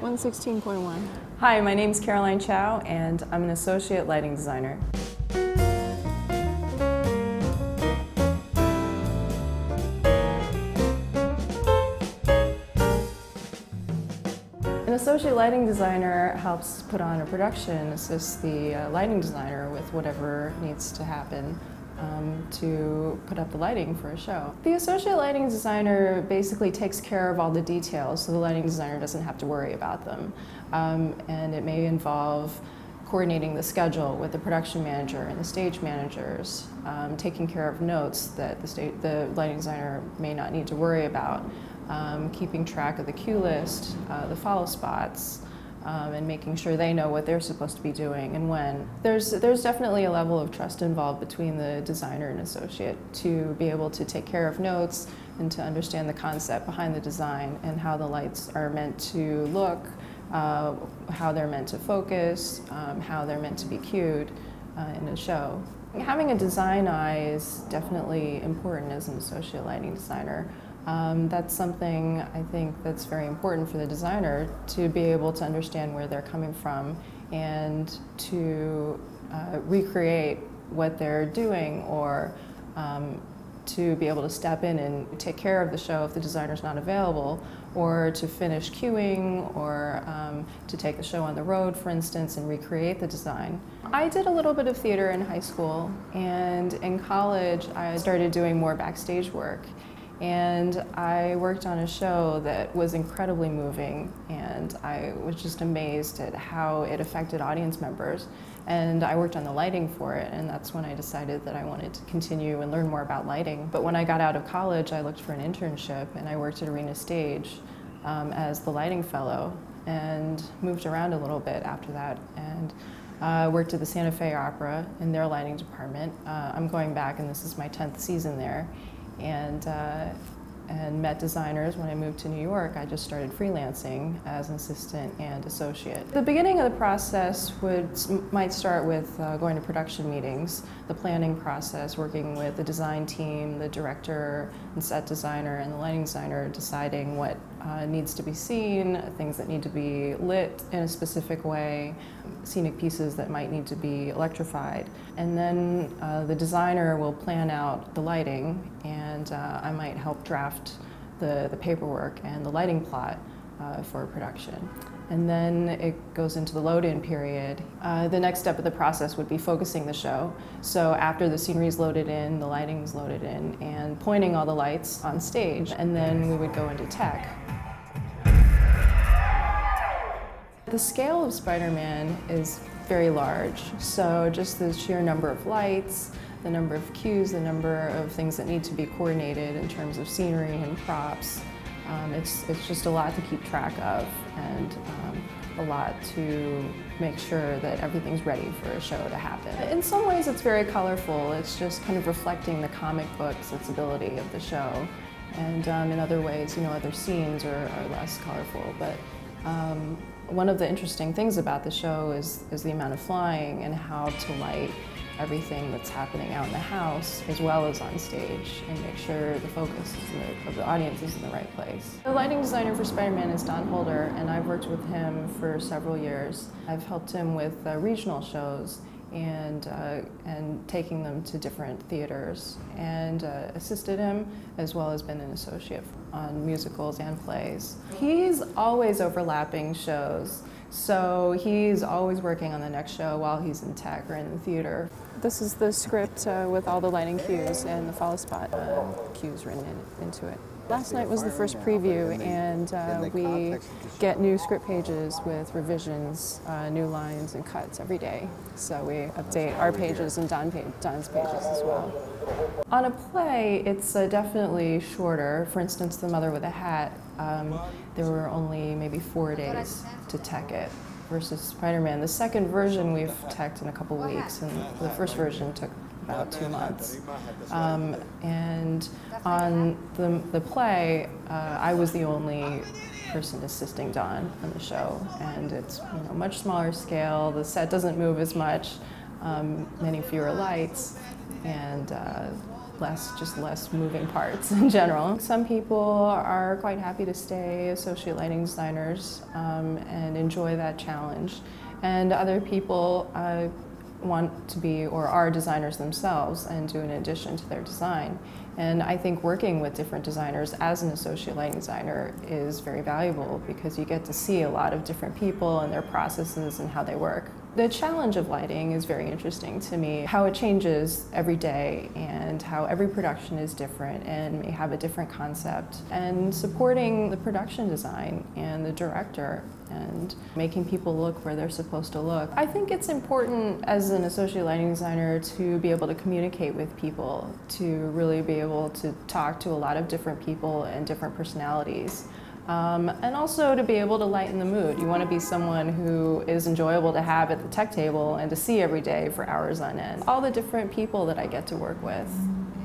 116.1. Hi, my name is Caroline Chow, and I'm an associate lighting designer. An associate lighting designer helps put on a production, assists the uh, lighting designer with whatever needs to happen um, to put up the lighting for a show. The associate lighting designer basically takes care of all the details so the lighting designer doesn't have to worry about them. Um, and it may involve coordinating the schedule with the production manager and the stage managers, um, taking care of notes that the, sta- the lighting designer may not need to worry about, um, keeping track of the cue list, uh, the follow spots, um, and making sure they know what they're supposed to be doing and when. There's, there's definitely a level of trust involved between the designer and associate to be able to take care of notes and to understand the concept behind the design and how the lights are meant to look, uh, how they're meant to focus, um, how they're meant to be cued uh, in a show. Having a design eye is definitely important as an associate lighting designer. Um, that's something I think that's very important for the designer to be able to understand where they're coming from and to uh, recreate what they're doing or um, to be able to step in and take care of the show if the designer's not available or to finish cueing or um, to take the show on the road for instance and recreate the design. I did a little bit of theater in high school and in college I started doing more backstage work and I worked on a show that was incredibly moving, and I was just amazed at how it affected audience members. And I worked on the lighting for it, and that's when I decided that I wanted to continue and learn more about lighting. But when I got out of college, I looked for an internship, and I worked at Arena Stage um, as the lighting fellow, and moved around a little bit after that. And uh, worked at the Santa Fe Opera in their lighting department. Uh, I'm going back, and this is my 10th season there and uh, and met designers when I moved to New York. I just started freelancing as an assistant and associate. The beginning of the process would might start with uh, going to production meetings, the planning process, working with the design team, the director and set designer, and the lighting designer, deciding what uh, needs to be seen, things that need to be lit in a specific way, scenic pieces that might need to be electrified. And then uh, the designer will plan out the lighting, and uh, I might help draft the, the paperwork and the lighting plot uh, for production. And then it goes into the load in period. Uh, the next step of the process would be focusing the show. So after the scenery is loaded in, the lighting is loaded in, and pointing all the lights on stage. And then we would go into tech. The scale of Spider-Man is very large, so just the sheer number of lights, the number of cues, the number of things that need to be coordinated in terms of scenery and props, um, it's, it's just a lot to keep track of and um, a lot to make sure that everything's ready for a show to happen. In some ways it's very colorful, it's just kind of reflecting the comic book sensibility of the show. And um, in other ways, you know, other scenes are, are less colorful, but um, one of the interesting things about the show is, is the amount of flying and how to light everything that's happening out in the house as well as on stage and make sure the focus the, of the audience is in the right place. The lighting designer for Spider-Man is Don Holder and I've worked with him for several years. I've helped him with uh, regional shows and, uh, and taking them to different theaters and uh, assisted him as well as been an associate on musicals and plays. He's always overlapping shows. So he's always working on the next show while he's in tech or in the theater. This is the script uh, with all the lighting cues and the follow spot uh, cues written in, into it. Last night was the first preview, and uh, we get new script pages with revisions, uh, new lines, and cuts every day. So we update our pages and Don Don's pages as well. On a play, it's uh, definitely shorter. For instance, The Mother with a Hat, um, there were only maybe four days to tech it versus Spider-Man. The second version we've teched in a couple weeks, and the first version took about two months. Um, and on the, the play, uh, I was the only person assisting Don on the show, and it's you know, much smaller scale. The set doesn't move as much, um, many fewer lights, and uh, less just less moving parts in general. Some people are quite happy to stay associate lighting designers um, and enjoy that challenge, and other people uh, want to be or are designers themselves and do an addition to their design. And I think working with different designers as an associate lighting designer is very valuable because you get to see a lot of different people and their processes and how they work. The challenge of lighting is very interesting to me, how it changes every day and how every production is different and may have a different concept. And supporting the production design and the director and making people look where they're supposed to look. I think it's important as an associate lighting designer to be able to communicate with people, to really be able to talk to a lot of different people and different personalities. Um, and also to be able to lighten the mood. You want to be someone who is enjoyable to have at the tech table and to see every day for hours on end. All the different people that I get to work with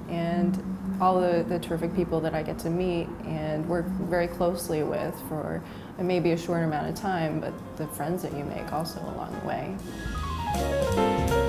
and all the, the terrific people that I get to meet and work very closely with for maybe a short amount of time, but the friends that you make also along the way.